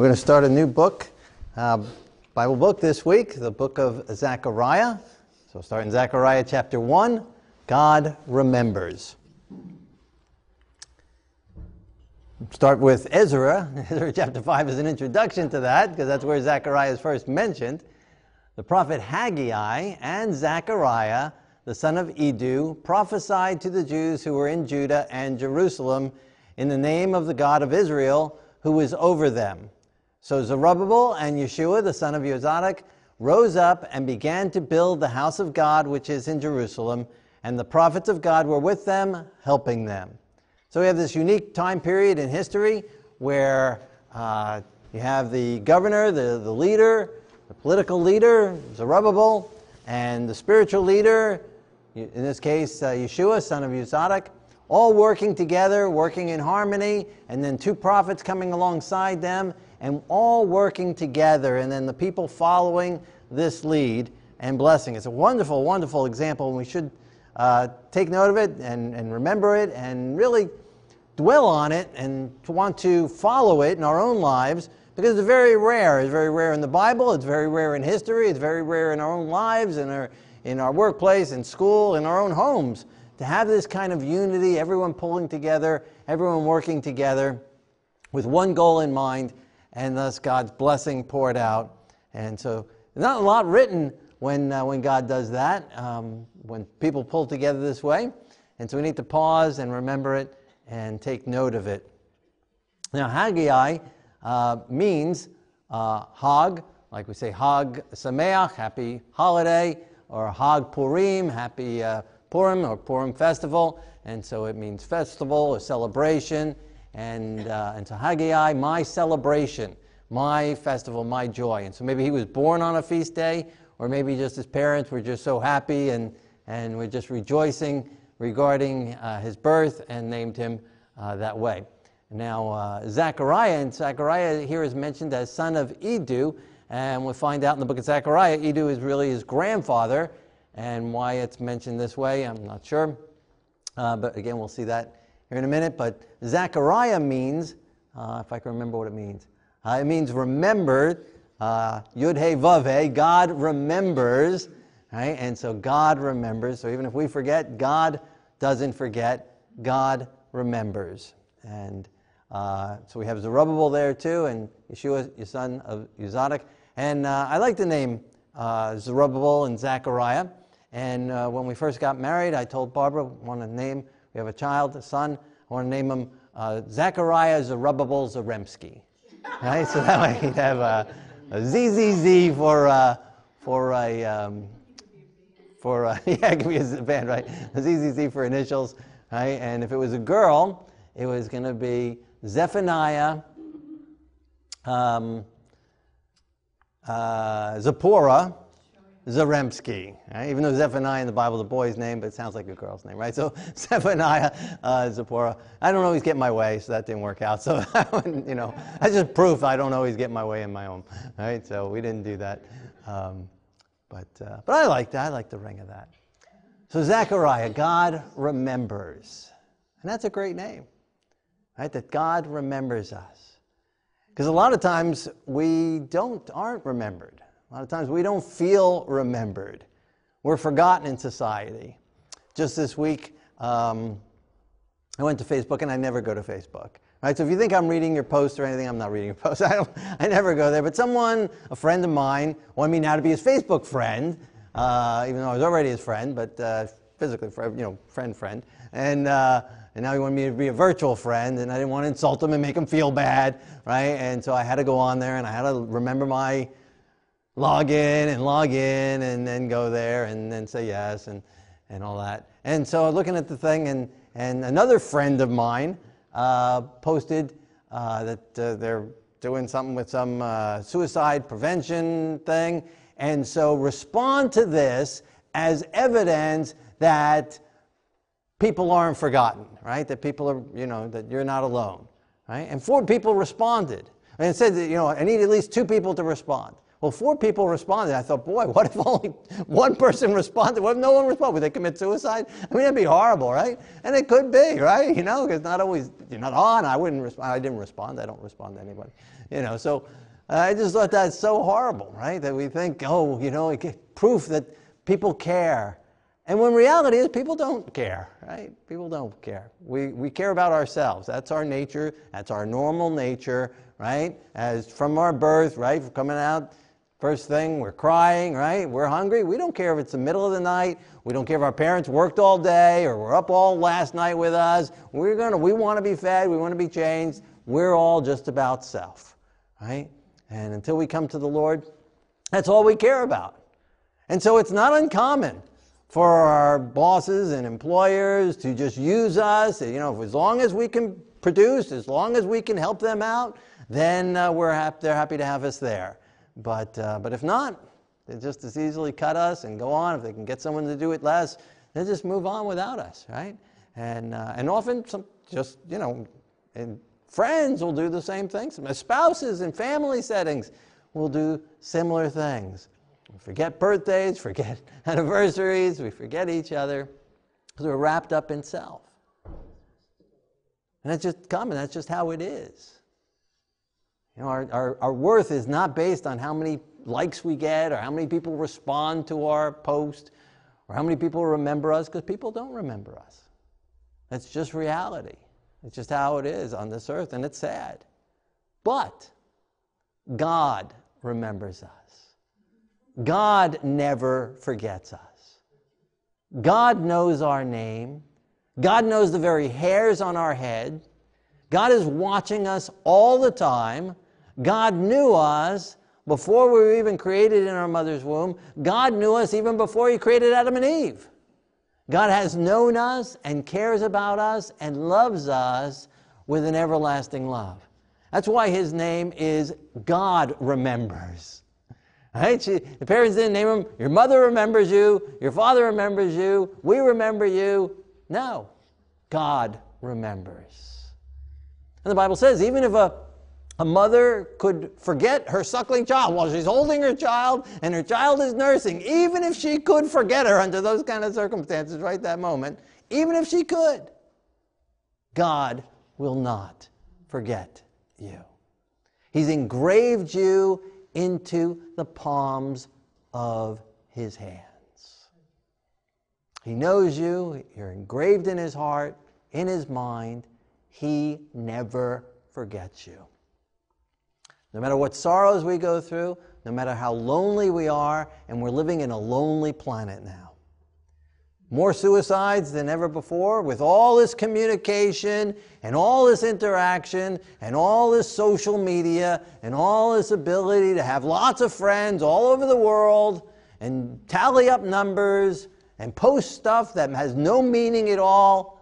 We're going to start a new book, uh, Bible book this week, the book of Zechariah. So, start in Zechariah chapter 1 God remembers. Start with Ezra. Ezra chapter 5 is an introduction to that because that's where Zechariah is first mentioned. The prophet Haggai and Zechariah, the son of Iddo, prophesied to the Jews who were in Judah and Jerusalem in the name of the God of Israel who is over them. So Zerubbabel and Yeshua, the son of Yozadak, rose up and began to build the house of God which is in Jerusalem, and the prophets of God were with them, helping them. So we have this unique time period in history where uh, you have the governor, the, the leader, the political leader, Zerubbabel, and the spiritual leader, in this case, uh, Yeshua, son of Yozadak, all working together, working in harmony, and then two prophets coming alongside them and all working together, and then the people following this lead and blessing. It's a wonderful, wonderful example, and we should uh, take note of it and, and remember it and really dwell on it and to want to follow it in our own lives because it's very rare. It's very rare in the Bible, it's very rare in history, it's very rare in our own lives, in our, in our workplace, in school, in our own homes. To have this kind of unity, everyone pulling together, everyone working together with one goal in mind and thus God's blessing poured out. And so, not a lot written when, uh, when God does that, um, when people pull together this way. And so, we need to pause and remember it and take note of it. Now, Haggai uh, means uh, Hag, like we say Hag Sameach, happy holiday, or Hag Purim, happy uh, Purim or Purim festival. And so it means festival or celebration and, uh, and to Haggai, my celebration, my festival, my joy. And so maybe he was born on a feast day, or maybe just his parents were just so happy and, and were just rejoicing regarding uh, his birth and named him uh, that way. Now, uh, Zechariah, and Zechariah here is mentioned as son of Iddo, and we'll find out in the book of Zechariah, Iddo is really his grandfather, and why it's mentioned this way, I'm not sure. Uh, but again, we'll see that here in a minute, but Zechariah means, uh, if I can remember what it means, uh, it means remembered. Uh, Yud He Vav He, God remembers, right? And so God remembers. So even if we forget, God doesn't forget. God remembers. And uh, so we have Zerubbabel there too, and Yeshua, your son of Yozadak. And uh, I like the name uh, Zerubbabel and Zechariah. And uh, when we first got married, I told Barbara, want to name we have a child, a son. I want to name him uh, Zachariah Zerubbabel Zaremski. Right? So that way he'd have a, a ZZZ for, uh, for a, um, for a, yeah, give me a band, right? A ZZZ for initials, right? And if it was a girl, it was going to be Zephaniah, um, uh, Zipporah, Zaremski. Right? Even though Zephaniah in the Bible is a boy's name, but it sounds like a girl's name, right? So Zephaniah, uh, Zipporah. I don't always get my way, so that didn't work out. So you know, that's just proof I don't always get my way in my own, right? So we didn't do that. Um, but uh, but I like that. I like the ring of that. So Zechariah, God remembers, and that's a great name, right? That God remembers us, because a lot of times we don't aren't remembered. A lot of times we don't feel remembered. We're forgotten in society. Just this week, um, I went to Facebook and I never go to Facebook. Right? So if you think I'm reading your post or anything, I'm not reading your post. I, don't, I never go there. But someone, a friend of mine, wanted me now to be his Facebook friend, uh, even though I was already his friend, but uh, physically, you know, friend, friend. And, uh, and now he wanted me to be a virtual friend, and I didn't want to insult him and make him feel bad, right? And so I had to go on there and I had to remember my log in and log in and then go there and then say yes and, and all that. And so looking at the thing, and, and another friend of mine uh, posted uh, that uh, they're doing something with some uh, suicide prevention thing. And so respond to this as evidence that people aren't forgotten, right? That people are, you know, that you're not alone, right? And four people responded. And it said that, you know, I need at least two people to respond. Well, four people responded. I thought, boy, what if only one person responded? What if no one responded? Would they commit suicide? I mean, it'd be horrible, right? And it could be, right? You know, because not always, you're not on. I wouldn't respond. I didn't respond. I don't respond to anybody. You know, so uh, I just thought that's so horrible, right? That we think, oh, you know, proof that people care. And when reality is, people don't care, right? People don't care. We, we care about ourselves. That's our nature. That's our normal nature, right? As from our birth, right? Coming out First thing, we're crying, right? We're hungry. We don't care if it's the middle of the night. We don't care if our parents worked all day or were up all last night with us. We're gonna, we want to be fed. We want to be changed. We're all just about self, right? And until we come to the Lord, that's all we care about. And so it's not uncommon for our bosses and employers to just use us. You know, as long as we can produce, as long as we can help them out, then uh, we're hap- they're happy to have us there. But, uh, but if not, they just as easily cut us and go on. If they can get someone to do it less, they just move on without us, right? And, uh, and often, some just, you know, and friends will do the same things. Spouses in family settings will do similar things. We forget birthdays, forget anniversaries, we forget each other because we're wrapped up in self. And that's just common, that's just how it is. You know, our, our, our worth is not based on how many likes we get or how many people respond to our post or how many people remember us, because people don't remember us. That's just reality. It's just how it is on this earth, and it's sad. But God remembers us. God never forgets us. God knows our name. God knows the very hairs on our head. God is watching us all the time. God knew us before we were even created in our mother's womb. God knew us even before He created Adam and Eve. God has known us and cares about us and loves us with an everlasting love. That's why His name is God remembers. Right? She, the parents didn't name him, your mother remembers you, your father remembers you, we remember you. No, God remembers. And the Bible says, even if a a mother could forget her suckling child while she's holding her child and her child is nursing, even if she could forget her under those kind of circumstances right that moment, even if she could, God will not forget you. He's engraved you into the palms of his hands. He knows you, you're engraved in his heart, in his mind. He never forgets you. No matter what sorrows we go through, no matter how lonely we are, and we're living in a lonely planet now. More suicides than ever before, with all this communication and all this interaction and all this social media and all this ability to have lots of friends all over the world and tally up numbers and post stuff that has no meaning at all.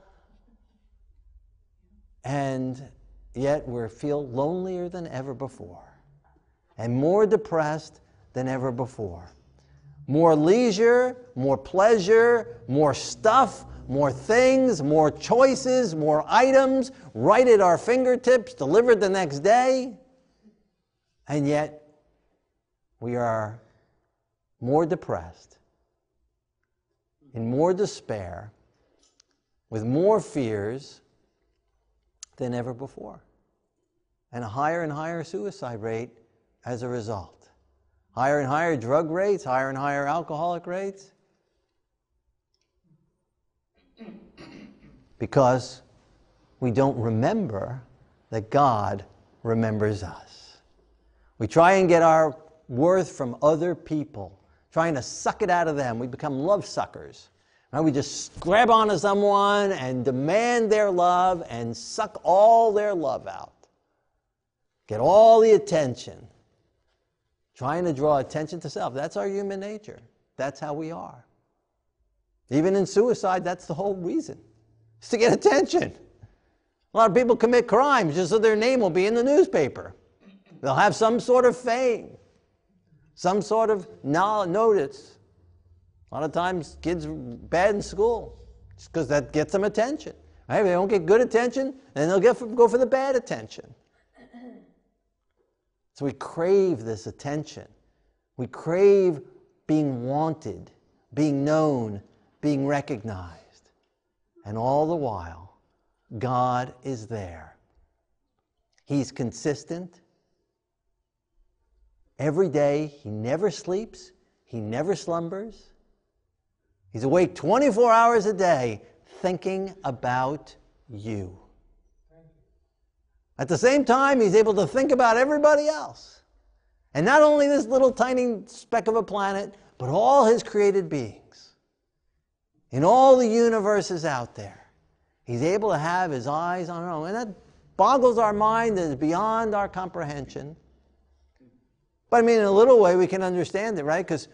And yet we feel lonelier than ever before and more depressed than ever before. More leisure, more pleasure, more stuff, more things, more choices, more items right at our fingertips, delivered the next day. And yet, we are more depressed, in more despair, with more fears than ever before, and a higher and higher suicide rate as a result. Higher and higher drug rates, higher and higher alcoholic rates. Because we don't remember that God remembers us. We try and get our worth from other people, trying to suck it out of them. We become love suckers. Right? We just grab onto someone and demand their love and suck all their love out. Get all the attention. Trying to draw attention to self. That's our human nature. That's how we are. Even in suicide, that's the whole reason. It's to get attention. A lot of people commit crimes just so their name will be in the newspaper. They'll have some sort of fame, some sort of notice. A lot of times, kids are bad in school just because that gets them attention. Right? If they don't get good attention, then they'll get, go for the bad attention. So we crave this attention. We crave being wanted, being known, being recognized. And all the while, God is there. He's consistent. Every day, He never sleeps, He never slumbers. He's awake 24 hours a day thinking about you. At the same time, He's able to think about everybody else. And not only this little tiny speck of a planet, but all His created beings. In all the universes out there, He's able to have His eyes on them. And that boggles our mind that is beyond our comprehension. But I mean, in a little way, we can understand it, right? Because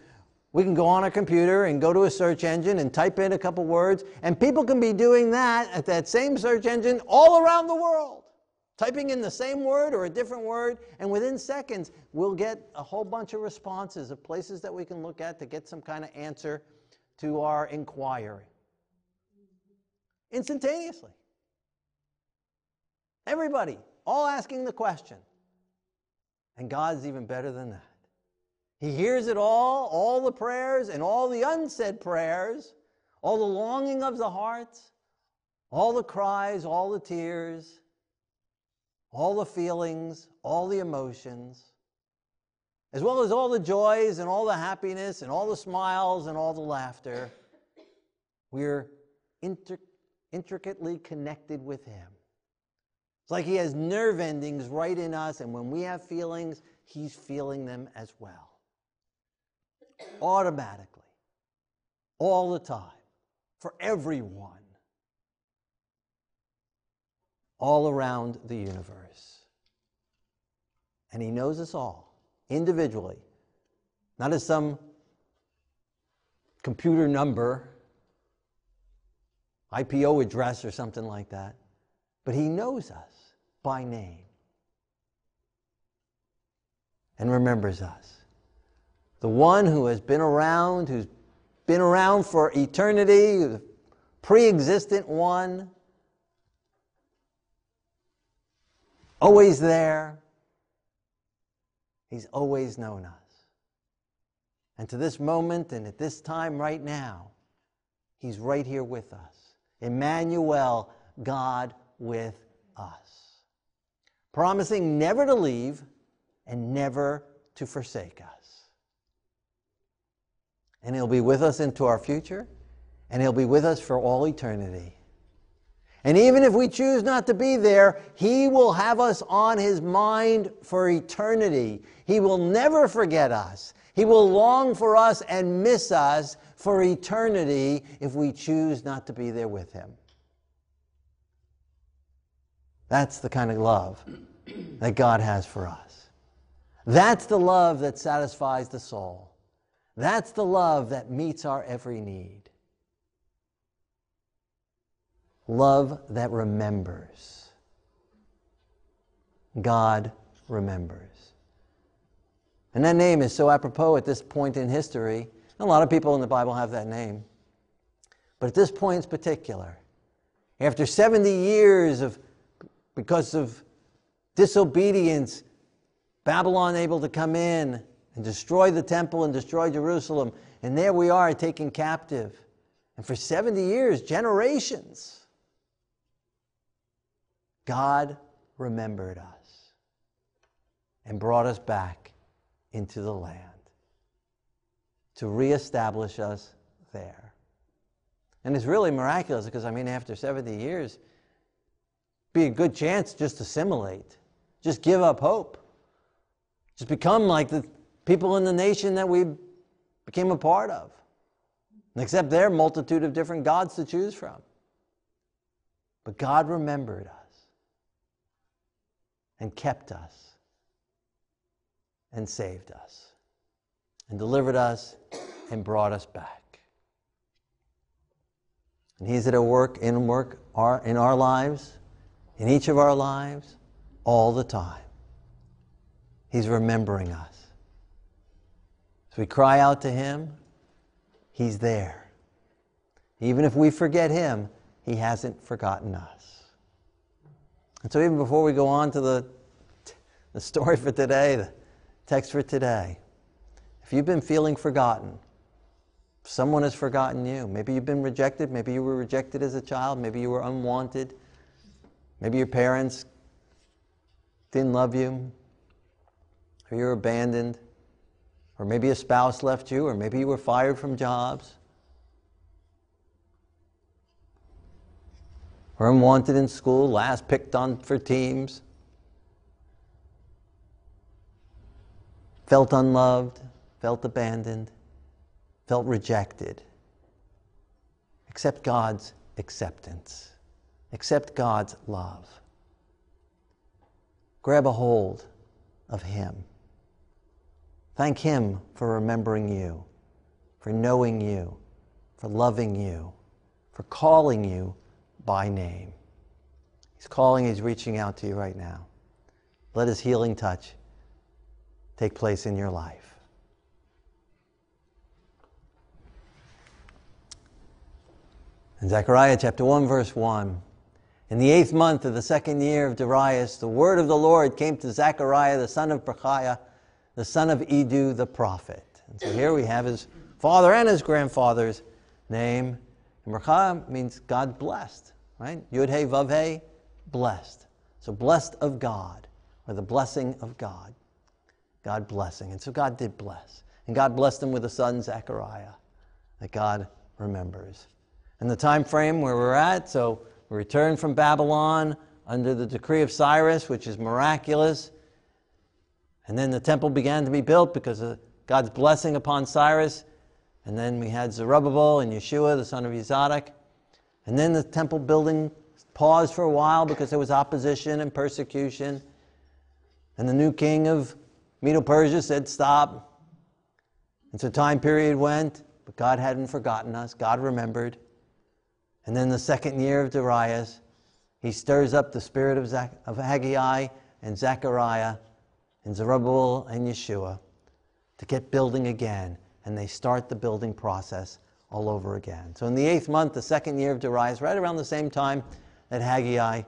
we can go on a computer and go to a search engine and type in a couple words, and people can be doing that at that same search engine all around the world. Typing in the same word or a different word, and within seconds, we'll get a whole bunch of responses of places that we can look at to get some kind of answer to our inquiry. Instantaneously. Everybody, all asking the question. And God's even better than that. He hears it all, all the prayers and all the unsaid prayers, all the longing of the heart, all the cries, all the tears, all the feelings, all the emotions, as well as all the joys and all the happiness and all the smiles and all the laughter. We're inter- intricately connected with Him. It's like He has nerve endings right in us, and when we have feelings, He's feeling them as well. Automatically, all the time, for everyone, all around the universe. And He knows us all individually, not as some computer number, IPO address, or something like that, but He knows us by name and remembers us. The one who has been around, who's been around for eternity, the pre existent one, always there. He's always known us. And to this moment and at this time right now, He's right here with us. Emmanuel, God with us promising never to leave and never to forsake us. And He'll be with us into our future, and He'll be with us for all eternity. And even if we choose not to be there, He will have us on His mind for eternity. He will never forget us. He will long for us and miss us for eternity if we choose not to be there with Him. That's the kind of love that God has for us. That's the love that satisfies the soul. That's the love that meets our every need. Love that remembers. God remembers. And that name is so apropos at this point in history. A lot of people in the Bible have that name. But at this point in particular, after 70 years of because of disobedience, Babylon able to come in and destroy the temple and destroy Jerusalem. And there we are taken captive. And for 70 years, generations, God remembered us and brought us back into the land to reestablish us there. And it's really miraculous because, I mean, after 70 years, be a good chance just assimilate, just give up hope, just become like the people in the nation that we became a part of, except their multitude of different gods to choose from. But God remembered us and kept us and saved us and delivered us and brought us back. And He's at work in work our, in our lives in each of our lives all the time. He's remembering us. As we cry out to Him, He's there. Even if we forget Him, He hasn't forgotten us. And so, even before we go on to the, the story for today, the text for today, If you've been feeling forgotten, someone has forgotten you. Maybe you've been rejected. Maybe you were rejected as a child. Maybe you were unwanted. Maybe your parents didn't love you, or you were abandoned, or maybe a spouse left you, or maybe you were fired from jobs, or unwanted in school, last picked on for teams, felt unloved, felt abandoned, felt rejected. Accept God's acceptance. Accept God's love. Grab a hold of Him. Thank Him for remembering you, for knowing you, for loving you, for calling you by name. He's calling, He's reaching out to you right now. Let His healing touch take place in your life. In Zechariah chapter 1, verse 1, in the eighth month of the second year of Darius, the word of the Lord came to Zechariah, the son of Berechiah, the son of Iddo the prophet. And so here we have his father and his grandfather's name. And means God blessed, right? Yud He Vav He, blessed. So blessed of God, or the blessing of God. God blessing. And so God did bless. And God blessed him with a son, Zechariah, that God remembers. And the time frame where we're at, so we returned from Babylon under the decree of Cyrus, which is miraculous. And then the temple began to be built because of God's blessing upon Cyrus. And then we had Zerubbabel and Yeshua, the son of Yozadak. And then the temple building paused for a while because there was opposition and persecution. And the new king of Medo Persia said, Stop. And so time period went, but God hadn't forgotten us. God remembered. And then the second year of Darius, he stirs up the spirit of, Zach- of Haggai and Zechariah and Zerubbabel and Yeshua to get building again. And they start the building process all over again. So in the eighth month, the second year of Darius, right around the same time that Haggai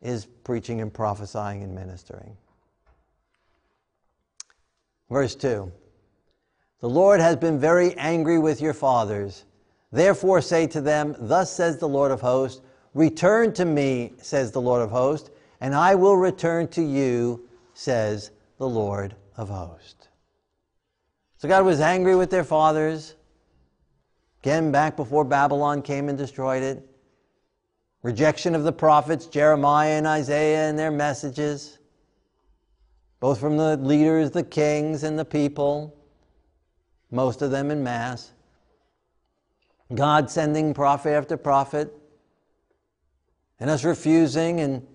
is preaching and prophesying and ministering. Verse 2 The Lord has been very angry with your fathers Therefore say to them, Thus says the Lord of hosts, Return to me, says the Lord of hosts, and I will return to you, says the Lord of hosts. So God was angry with their fathers. Again, back before Babylon came and destroyed it. Rejection of the prophets, Jeremiah and Isaiah, and their messages, both from the leaders, the kings, and the people, most of them in mass. God sending prophet after prophet, and us refusing and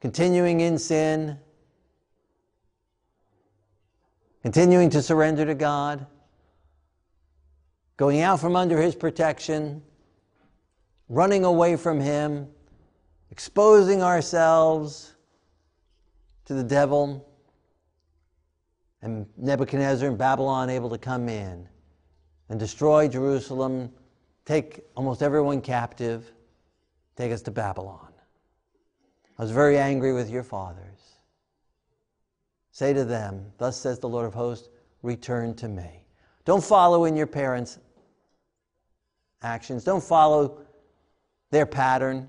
continuing in sin, continuing to surrender to God, going out from under His protection, running away from Him, exposing ourselves to the devil, and Nebuchadnezzar and Babylon able to come in and destroy Jerusalem. Take almost everyone captive, take us to Babylon. I was very angry with your fathers. Say to them, Thus says the Lord of hosts, return to me. Don't follow in your parents' actions, don't follow their pattern.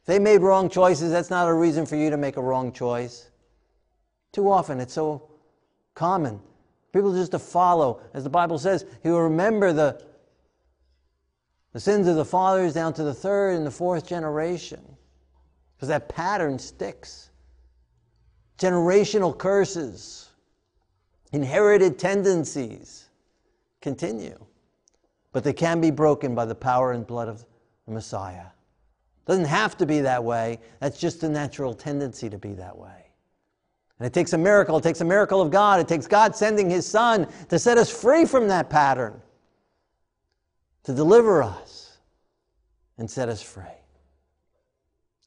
If they made wrong choices, that's not a reason for you to make a wrong choice. Too often, it's so common. People just to follow. As the Bible says, he will remember the the sins of the fathers down to the third and the fourth generation. Because that pattern sticks. Generational curses, inherited tendencies continue. But they can be broken by the power and blood of the Messiah. Doesn't have to be that way. That's just a natural tendency to be that way. And it takes a miracle. It takes a miracle of God. It takes God sending His Son to set us free from that pattern to deliver us and set us free.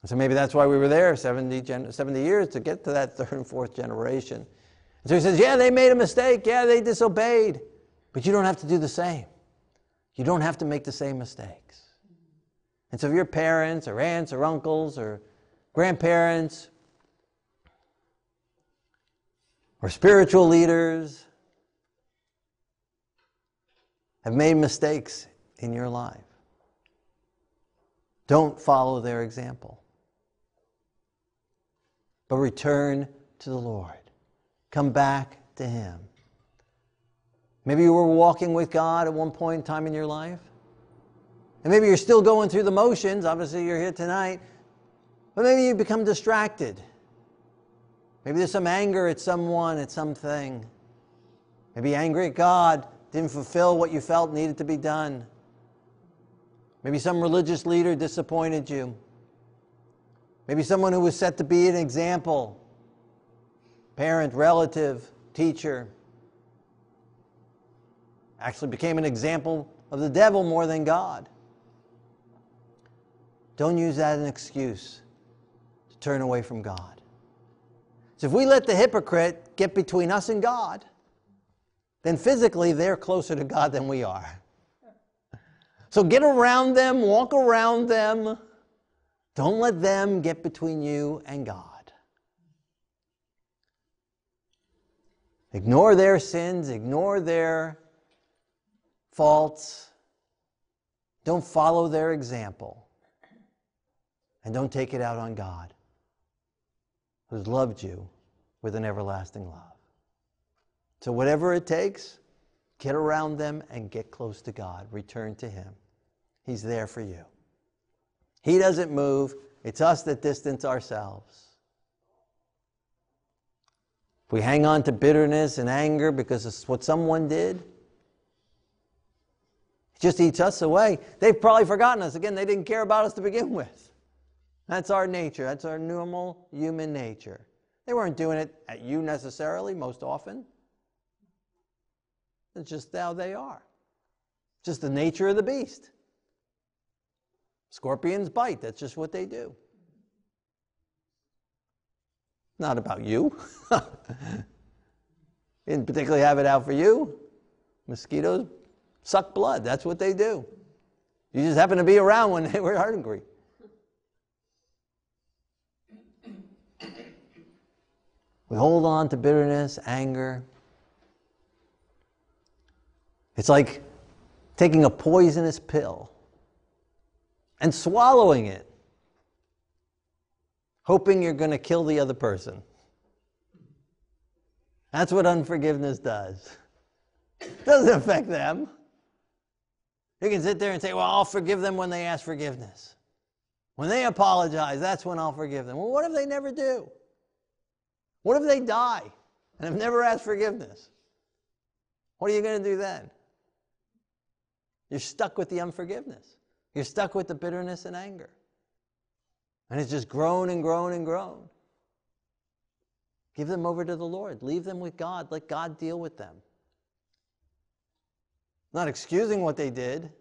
So maybe that's why we were there 70, gen- 70 years to get to that third and fourth generation. And so he says, Yeah, they made a mistake. Yeah, they disobeyed. But you don't have to do the same. You don't have to make the same mistakes. And so if your parents or aunts or uncles or grandparents or spiritual leaders have made mistakes in your life. Don't follow their example, but return to the Lord. Come back to Him. Maybe you were walking with God at one point in time in your life. And maybe you're still going through the motions. Obviously, you're here tonight. But maybe you become distracted. Maybe there's some anger at someone, at something. Maybe angry at God, didn't fulfill what you felt needed to be done. Maybe some religious leader disappointed you. Maybe someone who was set to be an example parent, relative, teacher actually became an example of the devil more than God. Don't use that as an excuse to turn away from God. So if we let the hypocrite get between us and God, then physically they're closer to God than we are. So get around them, walk around them. Don't let them get between you and God. Ignore their sins, ignore their faults. Don't follow their example. And don't take it out on God, who's loved you with an everlasting love. So, whatever it takes, get around them and get close to God. Return to Him. He's there for you. He doesn't move, it's us that distance ourselves. If we hang on to bitterness and anger because it's what someone did, it just eats us away. They've probably forgotten us. Again, they didn't care about us to begin with. That's our nature. That's our normal human nature. They weren't doing it at you necessarily, most often. It's just how they are. Just the nature of the beast. Scorpions bite. That's just what they do. Not about you. Didn't particularly have it out for you. Mosquitoes suck blood. That's what they do. You just happen to be around when they were hungry. We hold on to bitterness, anger. It's like taking a poisonous pill and swallowing it, hoping you're going to kill the other person. That's what unforgiveness does. It doesn't affect them. You can sit there and say, Well, I'll forgive them when they ask forgiveness. When they apologize, that's when I'll forgive them. Well, what if they never do? What if they die and have never asked forgiveness? What are you going to do then? You're stuck with the unforgiveness. You're stuck with the bitterness and anger. And it's just grown and grown and grown. Give them over to the Lord. Leave them with God. Let God deal with them. Not excusing what they did.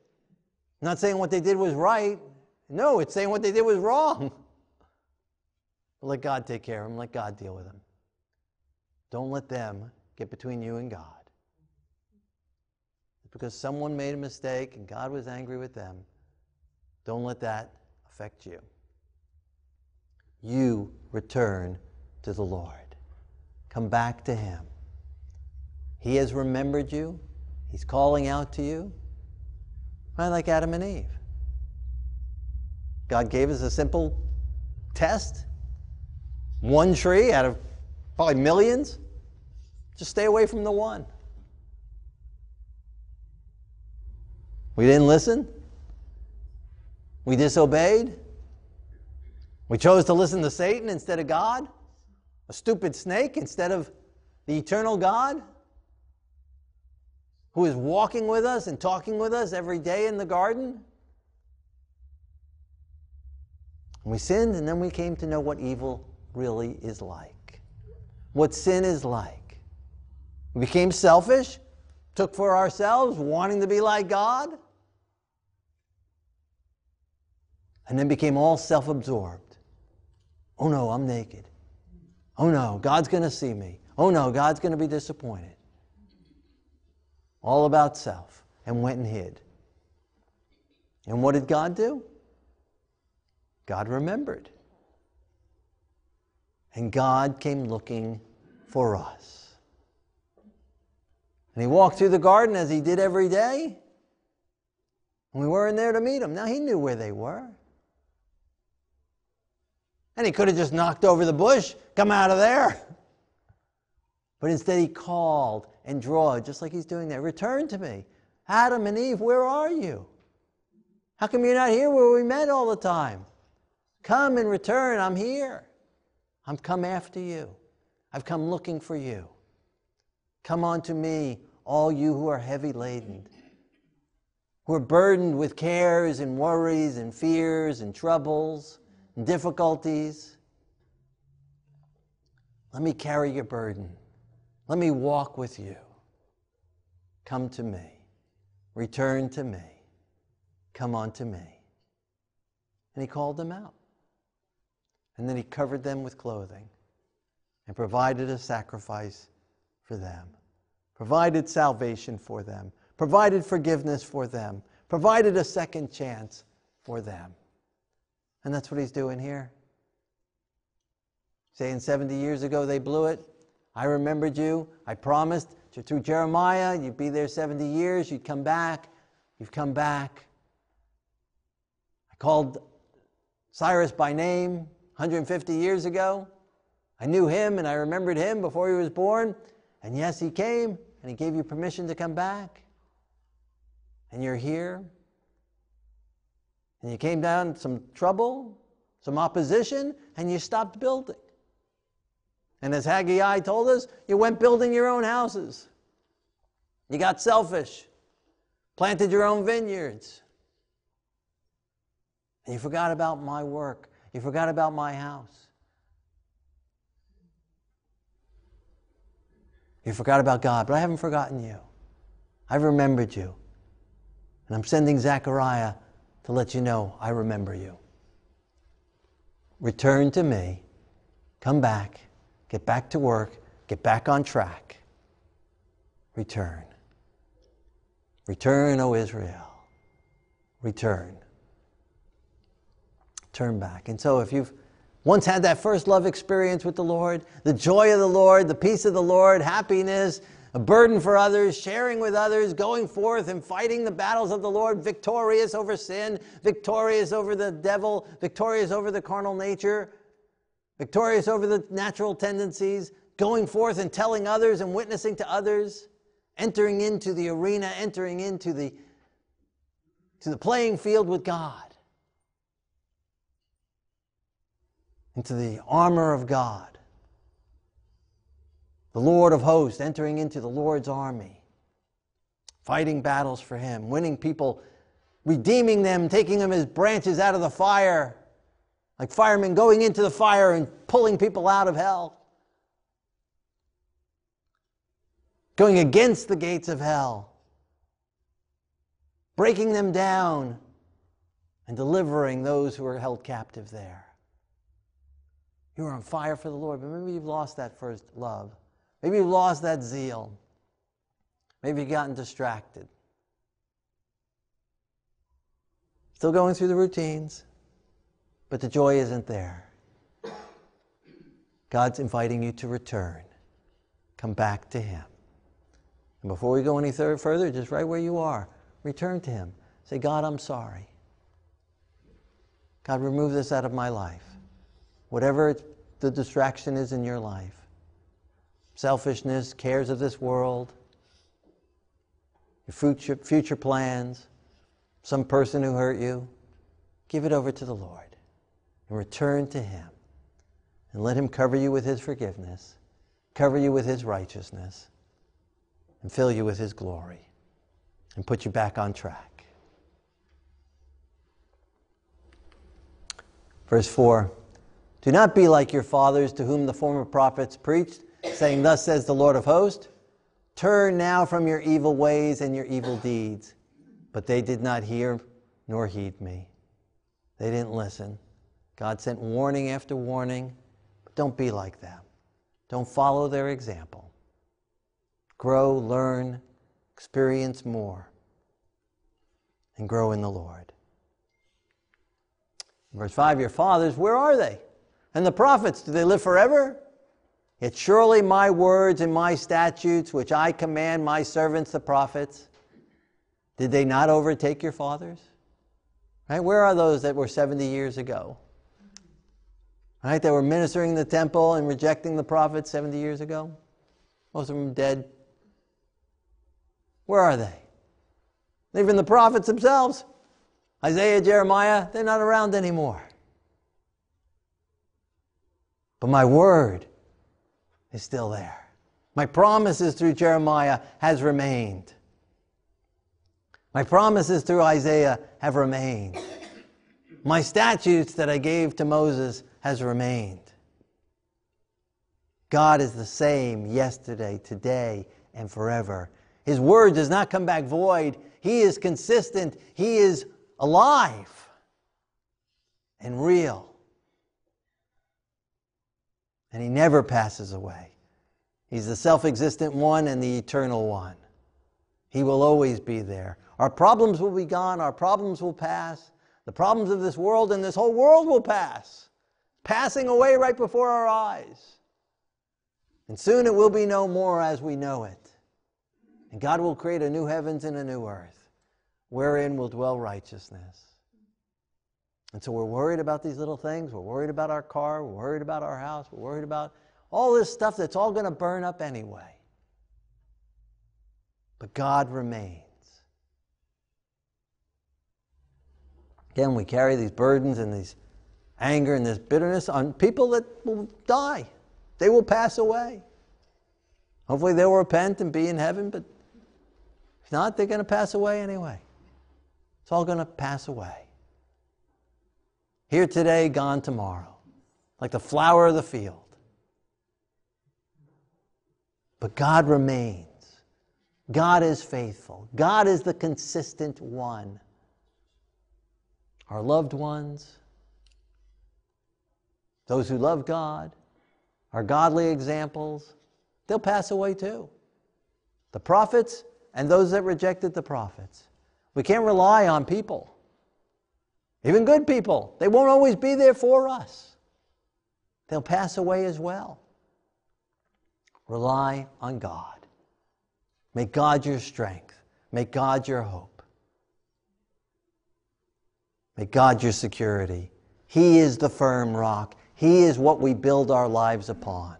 Not saying what they did was right. No, it's saying what they did was wrong. But let God take care of them. Let God deal with them. Don't let them get between you and God. Because someone made a mistake and God was angry with them, don't let that affect you. You return to the Lord. Come back to Him. He has remembered you. He's calling out to you. Right like Adam and Eve. God gave us a simple test. One tree out of probably millions. Just stay away from the one. We didn't listen. We disobeyed. We chose to listen to Satan instead of God, a stupid snake instead of the eternal God who is walking with us and talking with us every day in the garden. We sinned and then we came to know what evil really is like what sin is like. We became selfish, took for ourselves, wanting to be like God, and then became all self absorbed. Oh no, I'm naked. Oh no, God's going to see me. Oh no, God's going to be disappointed. All about self, and went and hid. And what did God do? God remembered. And God came looking for us. And he walked through the garden as he did every day. And we weren't there to meet him. Now he knew where they were. And he could have just knocked over the bush, come out of there. But instead, he called and drawed, just like he's doing there. Return to me. Adam and Eve, where are you? How come you're not here where we met all the time? Come and return. I'm here. I'm come after you. I've come looking for you. Come unto me, all you who are heavy laden, who are burdened with cares and worries and fears and troubles difficulties. Let me carry your burden. Let me walk with you. Come to me. Return to me. Come unto me. And he called them out. And then he covered them with clothing and provided a sacrifice for them, provided salvation for them, provided forgiveness for them, provided a second chance for them. And that's what he's doing here. Saying 70 years ago they blew it. I remembered you. I promised through Jeremiah you'd be there 70 years, you'd come back. You've come back. I called Cyrus by name 150 years ago. I knew him and I remembered him before he was born. And yes, he came and he gave you permission to come back. And you're here. And you came down some trouble, some opposition, and you stopped building. And as Haggai told us, you went building your own houses. You got selfish, planted your own vineyards. And you forgot about my work. You forgot about my house. You forgot about God, but I haven't forgotten you. I've remembered you. And I'm sending Zechariah to let you know I remember you. Return to me. Come back. Get back to work. Get back on track. Return. Return, O Israel. Return. Turn back. And so if you've once had that first love experience with the Lord, the joy of the Lord, the peace of the Lord, happiness, a burden for others, sharing with others, going forth and fighting the battles of the Lord, victorious over sin, victorious over the devil, victorious over the carnal nature, victorious over the natural tendencies, going forth and telling others and witnessing to others, entering into the arena, entering into the, to the playing field with God. into the armor of God. The Lord of hosts entering into the Lord's army, fighting battles for Him, winning people, redeeming them, taking them as branches out of the fire, like firemen going into the fire and pulling people out of hell, going against the gates of hell, breaking them down, and delivering those who are held captive there. You are on fire for the Lord, but maybe you've lost that first love. Maybe you've lost that zeal. Maybe you've gotten distracted. Still going through the routines, but the joy isn't there. God's inviting you to return. Come back to Him. And before we go any further, just right where you are, return to Him. Say, God, I'm sorry. God, remove this out of my life whatever the distraction is in your life selfishness, cares of this world, your future, future plans, some person who hurt you give it over to the Lord and return to Him and let Him cover you with His forgiveness, cover you with His righteousness, and fill you with His glory and put you back on track. Verse 4 do not be like your fathers to whom the former prophets preached, saying, Thus says the Lord of hosts, Turn now from your evil ways and your evil deeds. But they did not hear nor heed me. They didn't listen. God sent warning after warning, but don't be like them. Don't follow their example. Grow, learn, experience more, and grow in the Lord. Verse 5 Your fathers, where are they? And the prophets, do they live forever? Yet surely my words and my statutes, which I command my servants the prophets, did they not overtake your fathers? Right? Where are those that were 70 years ago? Right? That were ministering in the temple and rejecting the prophets 70 years ago? Most of them dead. Where are they? Even the prophets themselves, Isaiah, Jeremiah, they're not around anymore. But my word is still there. My promises through Jeremiah has remained. My promises through Isaiah have remained. My statutes that I gave to Moses has remained. God is the same yesterday, today, and forever. His word does not come back void. He is consistent. He is alive and real. And he never passes away. He's the self existent one and the eternal one. He will always be there. Our problems will be gone, our problems will pass. The problems of this world and this whole world will pass, passing away right before our eyes. And soon it will be no more as we know it. And God will create a new heavens and a new earth, wherein will dwell righteousness. And so we're worried about these little things. We're worried about our car. We're worried about our house. We're worried about all this stuff that's all going to burn up anyway. But God remains. Again, we carry these burdens and these anger and this bitterness on people that will die. They will pass away. Hopefully, they will repent and be in heaven, but if not, they're going to pass away anyway. It's all going to pass away. Here today, gone tomorrow, like the flower of the field. But God remains. God is faithful. God is the consistent one. Our loved ones, those who love God, our godly examples, they'll pass away too. The prophets and those that rejected the prophets. We can't rely on people. Even good people, they won't always be there for us. They'll pass away as well. Rely on God. Make God your strength. Make God your hope. Make God your security. He is the firm rock. He is what we build our lives upon.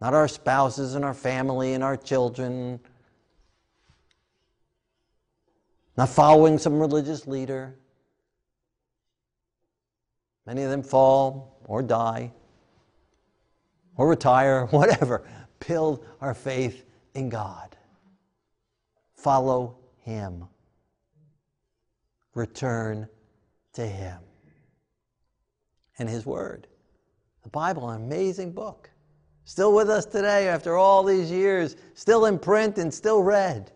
Not our spouses and our family and our children. Not following some religious leader. Many of them fall or die or retire, whatever. Build our faith in God. Follow Him. Return to Him and His Word. The Bible, an amazing book. Still with us today after all these years, still in print and still read.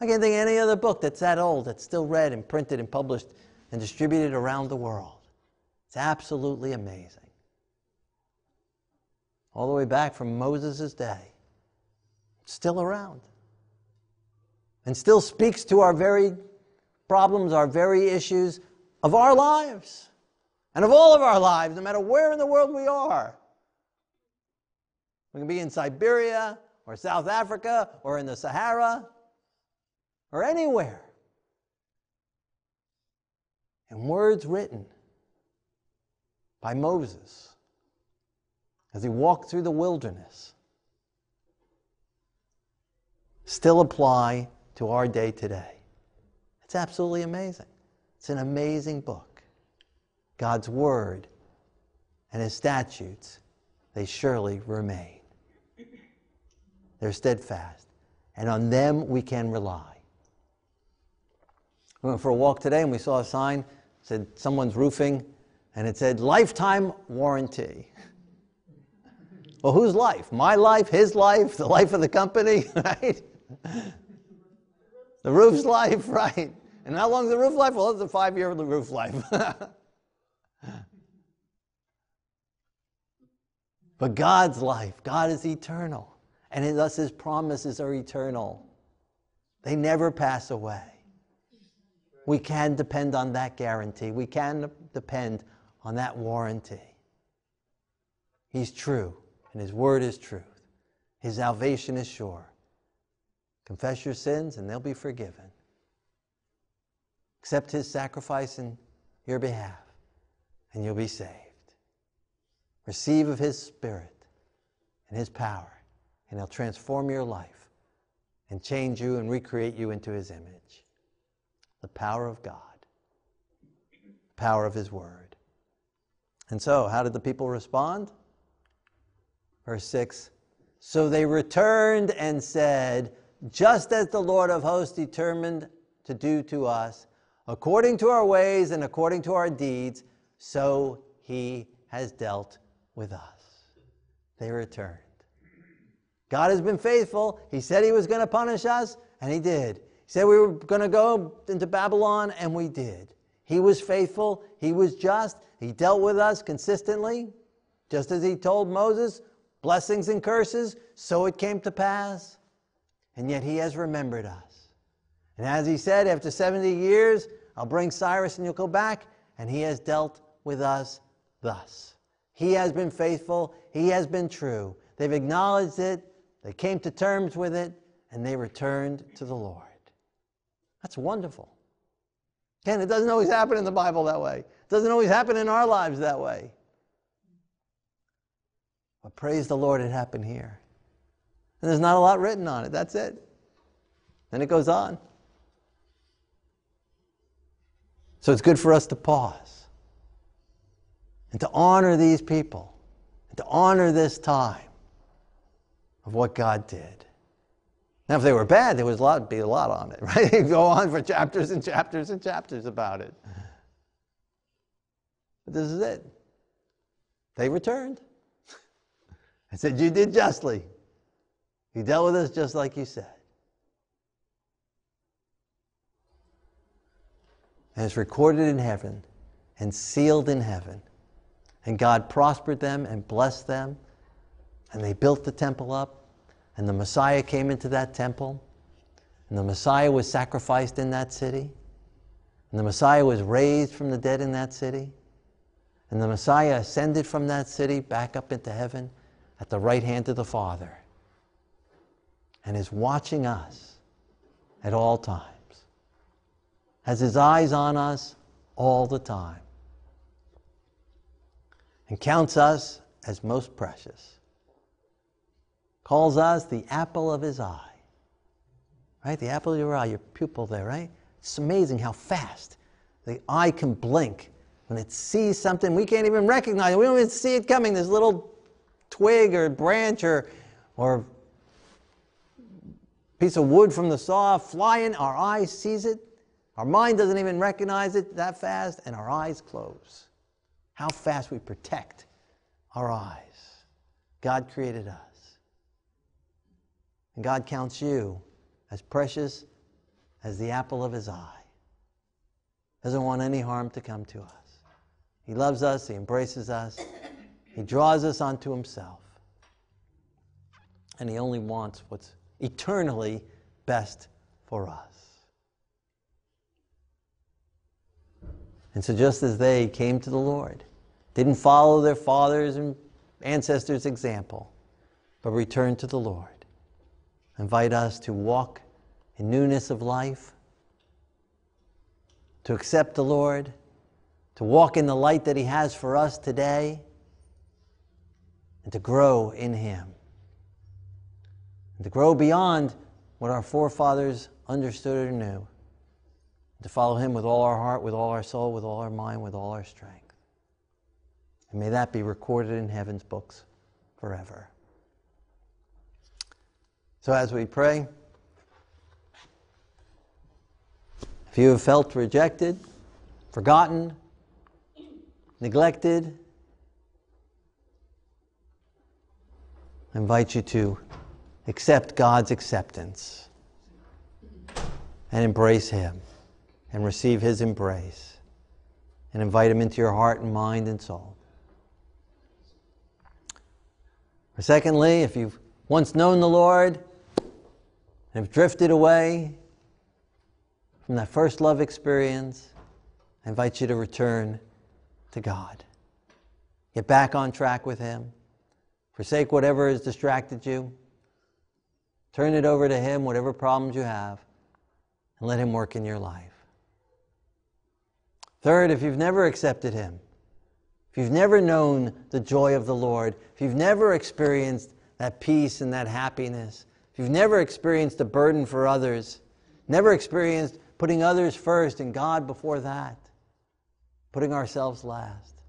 I can't think of any other book that's that old that's still read and printed and published and distributed around the world. It's absolutely amazing. All the way back from Moses' day. still around. And still speaks to our very problems, our very issues of our lives and of all of our lives, no matter where in the world we are. We can be in Siberia or South Africa or in the Sahara or anywhere. And words written by Moses as he walked through the wilderness still apply to our day today. It's absolutely amazing. It's an amazing book. God's Word and His statutes, they surely remain. They're steadfast, and on them we can rely. We went for a walk today and we saw a sign said someone's roofing and it said lifetime warranty. Well, whose life? My life, his life, the life of the company, right? The roof's life, right? And how long is the roof life? Well, it's a five year roof life. but God's life, God is eternal. And thus his promises are eternal. They never pass away. We can depend on that guarantee. We can depend on that warranty. He's true, and His word is truth. His salvation is sure. Confess your sins, and they'll be forgiven. Accept his sacrifice in your behalf, and you'll be saved. Receive of his spirit and his power, and he'll transform your life and change you and recreate you into his image. The power of God, the power of his word. And so, how did the people respond? Verse 6 So they returned and said, Just as the Lord of hosts determined to do to us, according to our ways and according to our deeds, so he has dealt with us. They returned. God has been faithful. He said he was going to punish us, and he did. He said we were going to go into Babylon, and we did. He was faithful. He was just. He dealt with us consistently, just as he told Moses, blessings and curses, so it came to pass. And yet he has remembered us. And as he said, after 70 years, I'll bring Cyrus and you'll go back. And he has dealt with us thus. He has been faithful. He has been true. They've acknowledged it. They came to terms with it. And they returned to the Lord. That's wonderful. Again, it doesn't always happen in the Bible that way. It doesn't always happen in our lives that way. But praise the Lord, it happened here. And there's not a lot written on it. That's it. Then it goes on. So it's good for us to pause and to honor these people and to honor this time of what God did. Now, if they were bad, there would be a lot on it, right? You'd go on for chapters and chapters and chapters about it. But this is it. They returned. I said, You did justly. You dealt with us just like you said. and it's recorded in heaven and sealed in heaven. And God prospered them and blessed them, and they built the temple up, and the Messiah came into that temple, and the Messiah was sacrificed in that city, and the Messiah was raised from the dead in that city, and the Messiah ascended from that city back up into heaven at the right hand of the Father, and is watching us at all times has his eyes on us all the time and counts us as most precious. Calls us the apple of his eye. Right? The apple of your eye, your pupil there, right? It's amazing how fast the eye can blink when it sees something we can't even recognize. We don't even see it coming. This little twig or branch or, or piece of wood from the saw flying, our eye sees it our mind doesn't even recognize it that fast, and our eyes close. How fast we protect our eyes. God created us. And God counts you as precious as the apple of his eye. Doesn't want any harm to come to us. He loves us, he embraces us, he draws us onto himself. And he only wants what's eternally best for us. And so, just as they came to the Lord, didn't follow their fathers' and ancestors' example, but returned to the Lord, invite us to walk in newness of life, to accept the Lord, to walk in the light that He has for us today, and to grow in Him, and to grow beyond what our forefathers understood or knew and to follow Him with all our heart, with all our soul, with all our mind, with all our strength. And may that be recorded in heaven's books forever. So as we pray, if you have felt rejected, forgotten, neglected, I invite you to accept God's acceptance and embrace Him and receive His embrace and invite Him into your heart and mind and soul. Or secondly, if you've once known the Lord and have drifted away from that first love experience, I invite you to return to God. Get back on track with Him. Forsake whatever has distracted you. Turn it over to Him, whatever problems you have, and let Him work in your life. Third, if you've never accepted Him, if you've never known the joy of the Lord, if you've never experienced that peace and that happiness, if you've never experienced a burden for others, never experienced putting others first and God before that, putting ourselves last,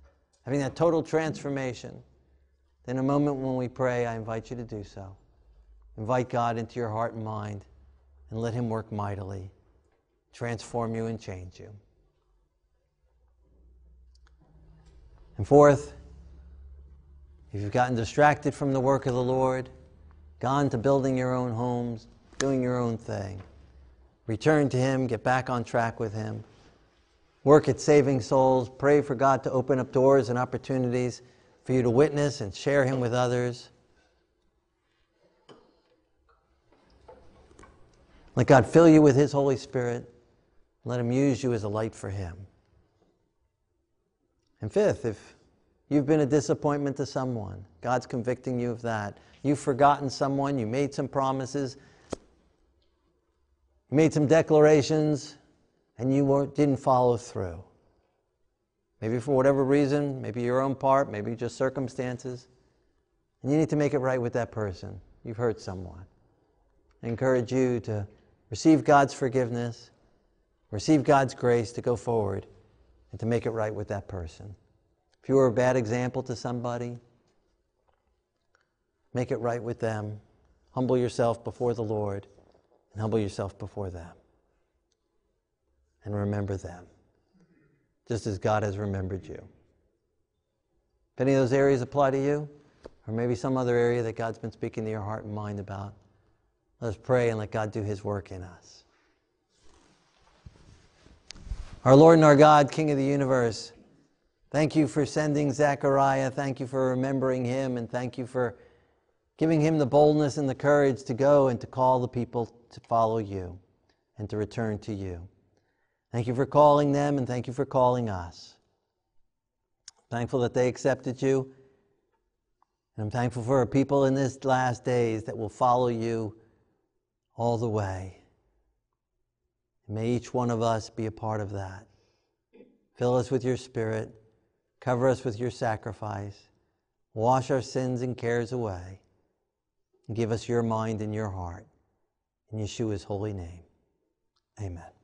having that total transformation, then a moment when we pray, I invite you to do so. Invite God into your heart and mind and let Him work mightily, transform you and change you. And fourth, if you've gotten distracted from the work of the Lord, gone to building your own homes, doing your own thing, return to Him, get back on track with Him, work at saving souls, pray for God to open up doors and opportunities for you to witness and share Him with others. Let God fill you with His Holy Spirit. Let Him use you as a light for Him. And fifth, if you've been a disappointment to someone, God's convicting you of that. You've forgotten someone, you made some promises, you made some declarations, and you didn't follow through. Maybe for whatever reason, maybe your own part, maybe just circumstances. And you need to make it right with that person. You've hurt someone. I encourage you to receive God's forgiveness, receive God's grace to go forward and to make it right with that person. If you were a bad example to somebody, make it right with them. Humble yourself before the Lord and humble yourself before them. And remember them, just as God has remembered you. If any of those areas apply to you, or maybe some other area that God's been speaking to your heart and mind about, let us pray and let God do His work in us. Our Lord and our God, King of the universe, thank you for sending Zechariah. Thank you for remembering him, and thank you for giving him the boldness and the courage to go and to call the people to follow you and to return to you. Thank you for calling them, and thank you for calling us. Thankful that they accepted you. And I'm thankful for people in this last days that will follow you all the way. May each one of us be a part of that. Fill us with your spirit. Cover us with your sacrifice. Wash our sins and cares away. And give us your mind and your heart. In Yeshua's holy name. Amen.